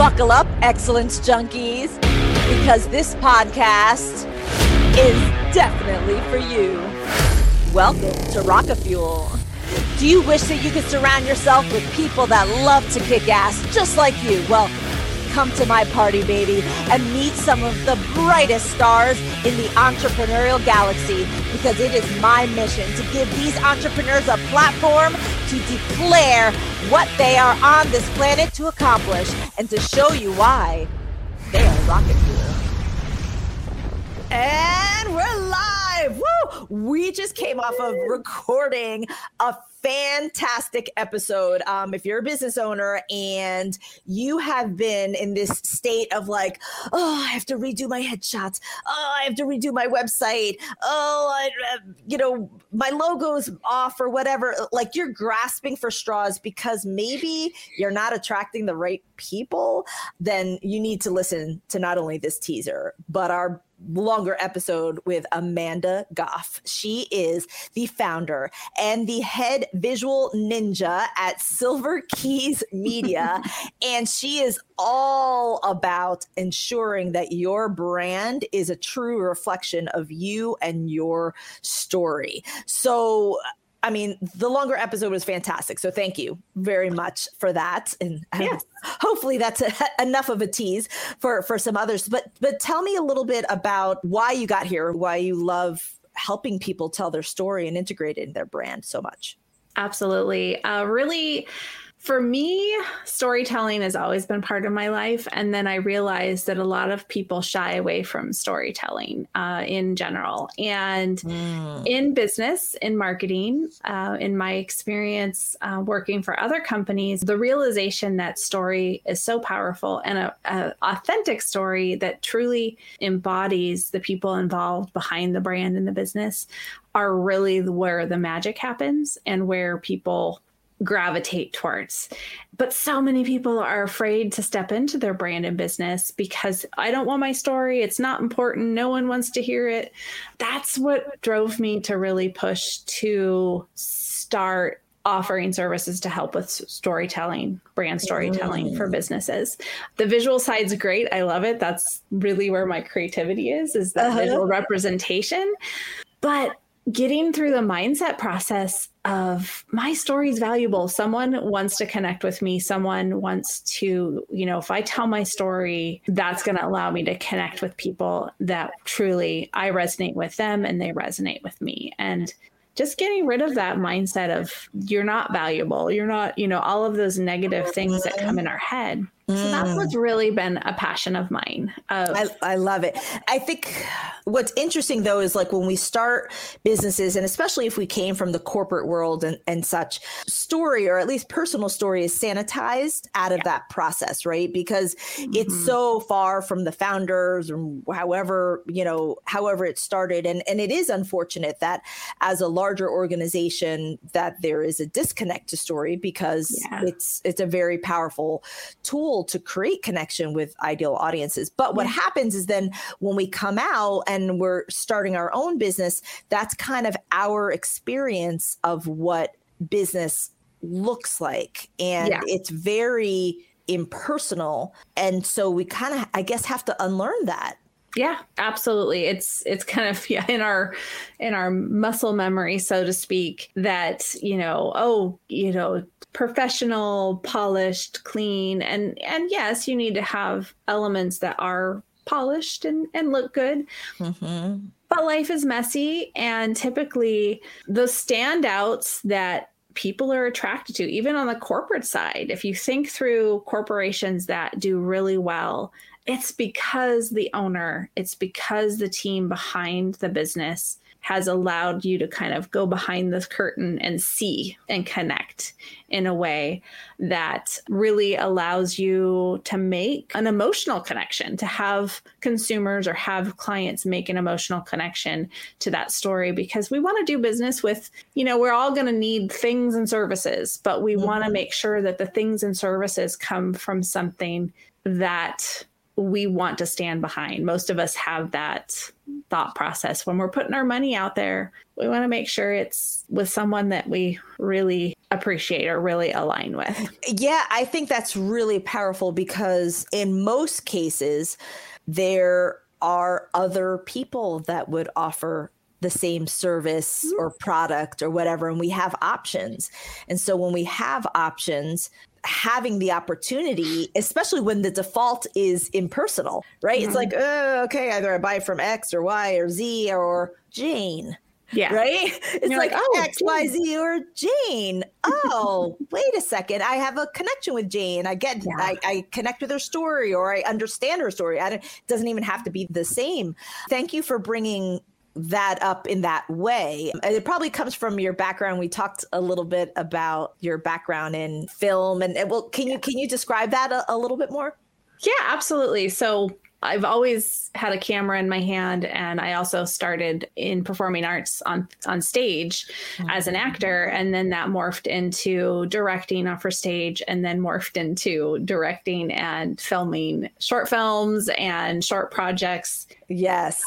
Buckle up, excellence junkies, because this podcast is definitely for you. Welcome to Rocket Fuel. Do you wish that you could surround yourself with people that love to kick ass just like you? Well, come to my party, baby, and meet some of the brightest stars in the entrepreneurial galaxy because it is my mission to give these entrepreneurs a platform to declare what they are on this planet to accomplish and to show you why they are rocket fuel. And we're live. Woo! We just came off of recording a fantastic episode. Um, if you're a business owner and you have been in this state of like, oh, I have to redo my headshots. Oh, I have to redo my website. Oh, I, uh, you know, my logo's off or whatever. Like you're grasping for straws because maybe you're not attracting the right people. Then you need to listen to not only this teaser, but our longer episode with Amanda Goff. She is the founder and the head visual ninja at Silver Keys Media. and she is all about ensuring that your brand is a true reflection of you and your story. So, I mean, the longer episode was fantastic. So thank you very much for that. And hopefully that's a, enough of a tease for for some others. But but tell me a little bit about why you got here, why you love helping people tell their story and integrate it in their brand so much. Absolutely. Uh, really for me, storytelling has always been part of my life. And then I realized that a lot of people shy away from storytelling uh, in general. And mm. in business, in marketing, uh, in my experience uh, working for other companies, the realization that story is so powerful and an authentic story that truly embodies the people involved behind the brand and the business are really where the magic happens and where people gravitate towards. But so many people are afraid to step into their brand and business because I don't want my story. It's not important. No one wants to hear it. That's what drove me to really push to start offering services to help with storytelling, brand storytelling mm. for businesses. The visual side's great. I love it. That's really where my creativity is, is that uh-huh. visual representation. But getting through the mindset process of my story is valuable. Someone wants to connect with me. Someone wants to you know if i tell my story that's going to allow me to connect with people that truly i resonate with them and they resonate with me. And just getting rid of that mindset of you're not valuable. You're not you know all of those negative things that come in our head so that's what's mm. really been a passion of mine. Of- I, I love it. I think what's interesting though is like when we start businesses, and especially if we came from the corporate world and, and such, story or at least personal story is sanitized out of yeah. that process, right? Because mm-hmm. it's so far from the founders or however, you know, however it started. And and it is unfortunate that as a larger organization that there is a disconnect to story because yeah. it's it's a very powerful tool to create connection with ideal audiences. But what happens is then when we come out and we're starting our own business, that's kind of our experience of what business looks like. And yeah. it's very impersonal. And so we kind of, I guess, have to unlearn that yeah absolutely it's it's kind of yeah in our in our muscle memory so to speak that you know oh you know professional polished clean and and yes you need to have elements that are polished and and look good mm-hmm. but life is messy and typically the standouts that people are attracted to even on the corporate side if you think through corporations that do really well it's because the owner, it's because the team behind the business has allowed you to kind of go behind this curtain and see and connect in a way that really allows you to make an emotional connection, to have consumers or have clients make an emotional connection to that story because we want to do business with, you know, we're all going to need things and services, but we mm-hmm. want to make sure that the things and services come from something that we want to stand behind. Most of us have that thought process when we're putting our money out there. We want to make sure it's with someone that we really appreciate or really align with. Yeah, I think that's really powerful because in most cases, there are other people that would offer the same service mm-hmm. or product or whatever, and we have options. And so when we have options, having the opportunity, especially when the default is impersonal, right? Mm-hmm. It's like, oh, okay, either I buy from X or Y or Z or Jane. Yeah. Right? It's like, like, oh, X, Y, Z, or Jane. Oh, wait a second. I have a connection with Jane. I get, yeah. I, I, connect with her story or I understand her story. I don't, it doesn't even have to be the same. Thank you for bringing that up in that way. And It probably comes from your background. We talked a little bit about your background in film, and, well, can you can you describe that a, a little bit more? Yeah, absolutely. So I've always had a camera in my hand, and I also started in performing arts on on stage mm-hmm. as an actor, and then that morphed into directing off for stage, and then morphed into directing and filming short films and short projects. Yes,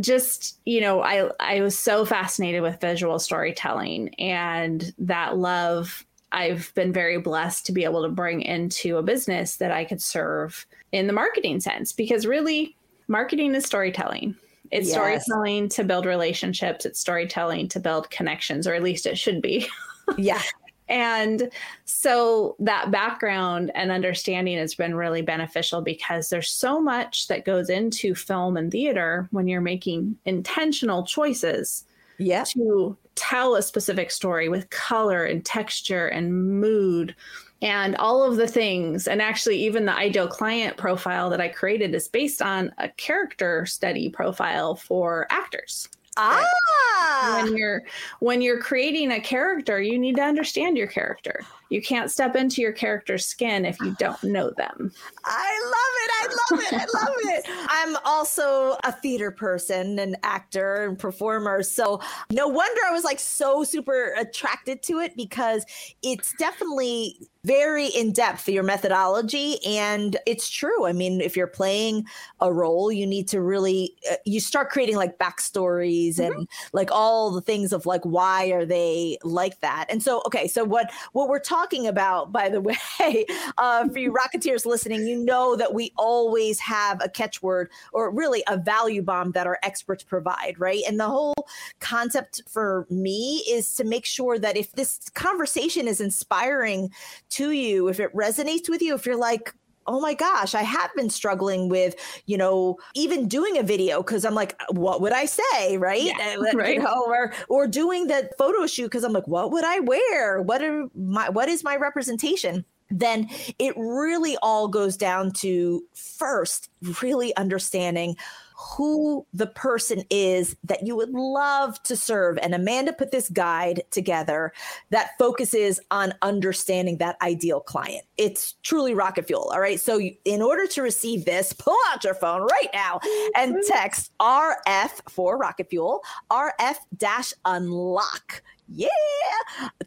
just you know, I I was so fascinated with visual storytelling, and that love I've been very blessed to be able to bring into a business that I could serve in the marketing sense because really marketing is storytelling. It's yes. storytelling to build relationships, it's storytelling to build connections, or at least it should be. yeah. And so that background and understanding has been really beneficial because there's so much that goes into film and theater when you're making intentional choices yeah. to tell a specific story with color and texture and mood and all of the things. And actually, even the ideal client profile that I created is based on a character study profile for actors. Ah. When you're when you're creating a character, you need to understand your character. You can't step into your character's skin if you don't know them. I love it. I love it. I love it. I'm also a theater person, an actor and performer. So no wonder I was like so super attracted to it because it's definitely very in depth your methodology and it's true i mean if you're playing a role you need to really uh, you start creating like backstories mm-hmm. and like all the things of like why are they like that and so okay so what what we're talking about by the way uh, for you rocketeers listening you know that we always have a catchword or really a value bomb that our experts provide right? And the whole concept for me is to make sure that if this conversation is inspiring to you, if it resonates with you, if you're like, oh my gosh, I have been struggling with, you know, even doing a video because I'm like, what would I say, right? Yeah, uh, right. You know, or or doing the photo shoot because I'm like, what would I wear? What are my what is my representation? Then it really all goes down to first really understanding who the person is that you would love to serve. And Amanda put this guide together that focuses on understanding that ideal client. It's truly rocket fuel. All right. So, in order to receive this, pull out your phone right now and text RF for rocket fuel, RF dash unlock yeah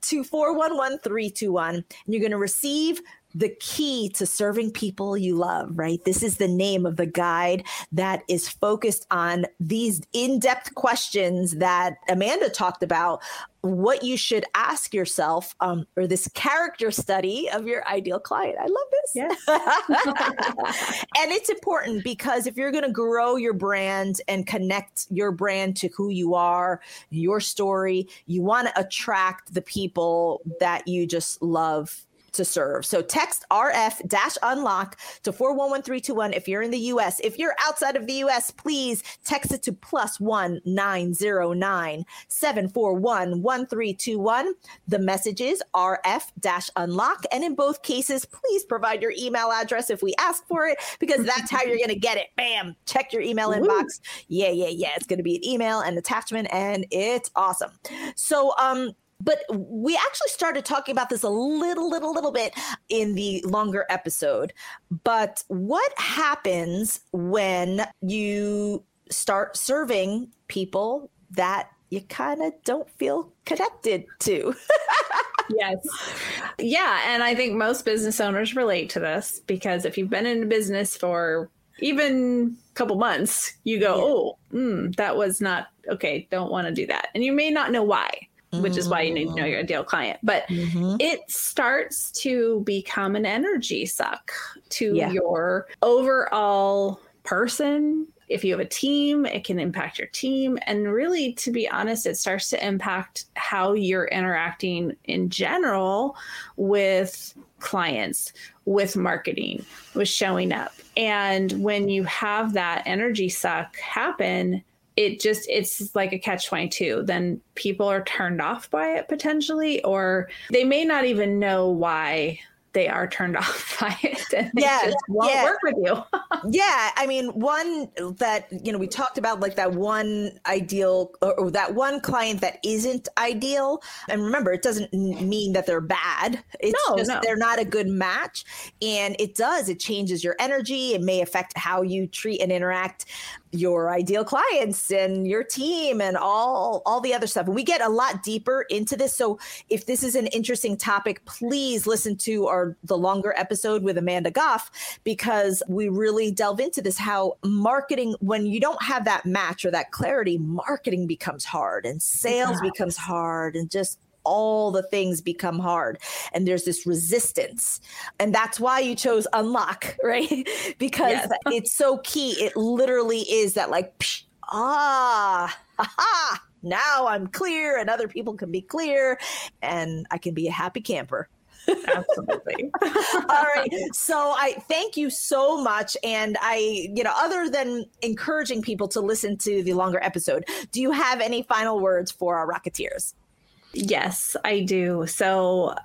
to 411321 and you're going to receive the key to serving people you love, right? This is the name of the guide that is focused on these in depth questions that Amanda talked about. What you should ask yourself, um, or this character study of your ideal client. I love this. Yeah. and it's important because if you're going to grow your brand and connect your brand to who you are, your story, you want to attract the people that you just love to serve. So text RF dash unlock to 411321 if you're in the US. If you're outside of the US, please text it to plus one nine zero nine seven four one one three two one. The message is RF dash unlock. And in both cases, please provide your email address if we ask for it, because that's how you're going to get it. Bam. Check your email inbox. Yeah, yeah, yeah. It's going to be an email and attachment, and it's awesome. So, um, but we actually started talking about this a little little little bit in the longer episode but what happens when you start serving people that you kind of don't feel connected to yes yeah and i think most business owners relate to this because if you've been in a business for even a couple months, you go, yeah. oh, mm, that was not okay. Don't want to do that. And you may not know why, mm-hmm. which is why you need to know your ideal client. But mm-hmm. it starts to become an energy suck to yeah. your overall person if you have a team, it can impact your team. And really, to be honest, it starts to impact how you're interacting in general with clients, with marketing, with showing up. And when you have that energy suck happen, it just it's like a catch 22 then people are turned off by it potentially or they may not even know why they are turned off by it and yeah, just won't yeah. work with you. yeah. I mean, one that, you know, we talked about like that one ideal or, or, that one client that isn't ideal. And remember, it doesn't mean that they're bad. It's no, just no. they're not a good match. And it does, it changes your energy. It may affect how you treat and interact your ideal clients and your team and all all the other stuff and we get a lot deeper into this so if this is an interesting topic please listen to our the longer episode with amanda goff because we really delve into this how marketing when you don't have that match or that clarity marketing becomes hard and sales yeah. becomes hard and just all the things become hard and there's this resistance and that's why you chose unlock right because yes. it's so key it literally is that like psh, ah aha, now i'm clear and other people can be clear and i can be a happy camper Absolutely. All right. So I thank you so much. And I, you know, other than encouraging people to listen to the longer episode, do you have any final words for our Rocketeers? Yes, I do. So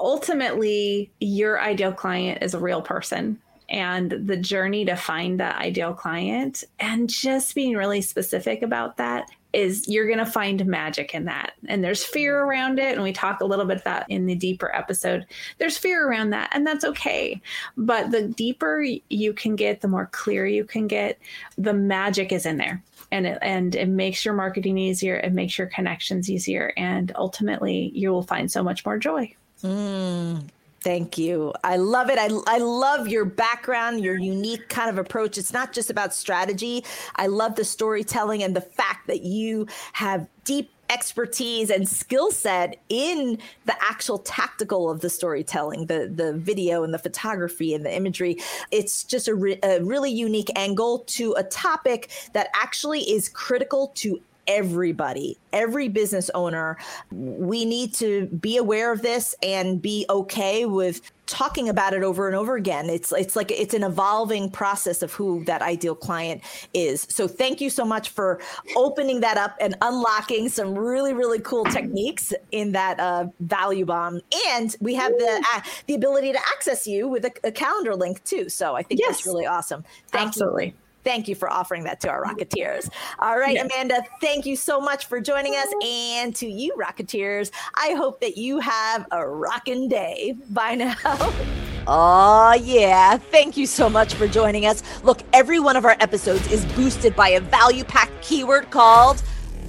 ultimately, your ideal client is a real person. And the journey to find that ideal client and just being really specific about that is you're going to find magic in that. And there's fear around it. And we talk a little bit about that in the deeper episode. There's fear around that, and that's okay. But the deeper you can get, the more clear you can get, the magic is in there and it, and it makes your marketing easier. It makes your connections easier, and ultimately, you will find so much more joy. Mm, Thank you. I love it. I, I love your background, your unique kind of approach. It's not just about strategy. I love the storytelling and the fact that you have deep expertise and skill set in the actual tactical of the storytelling, the the video and the photography and the imagery. It's just a, re- a really unique angle to a topic that actually is critical to everybody, every business owner. We need to be aware of this and be okay with talking about it over and over again. It's it's like it's an evolving process of who that ideal client is. So thank you so much for opening that up and unlocking some really really cool techniques in that uh, value bomb. And we have the uh, the ability to access you with a, a, calendar link too. So I think yes. that's really awesome. Thank Absolutely. You thank you for offering that to our Rocketeers. All right, yes. Amanda, thank you so much for joining us. And to you, Rocketeers, I hope that you have a rockin' day. Bye now. Oh, yeah. Thank you so much for joining us. Look, every one of our episodes is boosted by a value packed keyword called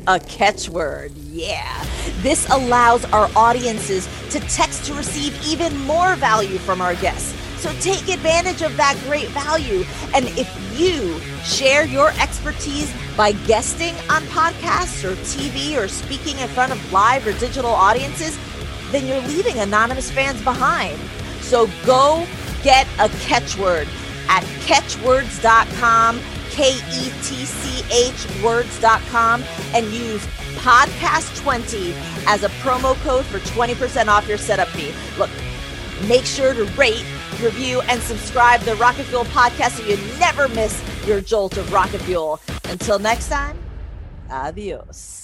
a catchword. Yeah. This allows our audiences to text to receive even more value from our guests. So take advantage of that great value. And if you share your expertise by guesting on podcasts or TV or speaking in front of live or digital audiences, then you're leaving anonymous fans behind. So go get a catchword at ketchwords.com, K E T C H words.com, and use podcast20 as a promo code for 20% off your setup fee. Look, make sure to rate review, and subscribe the Rocket Fuel podcast so you never miss your jolt of rocket fuel. Until next time, adios.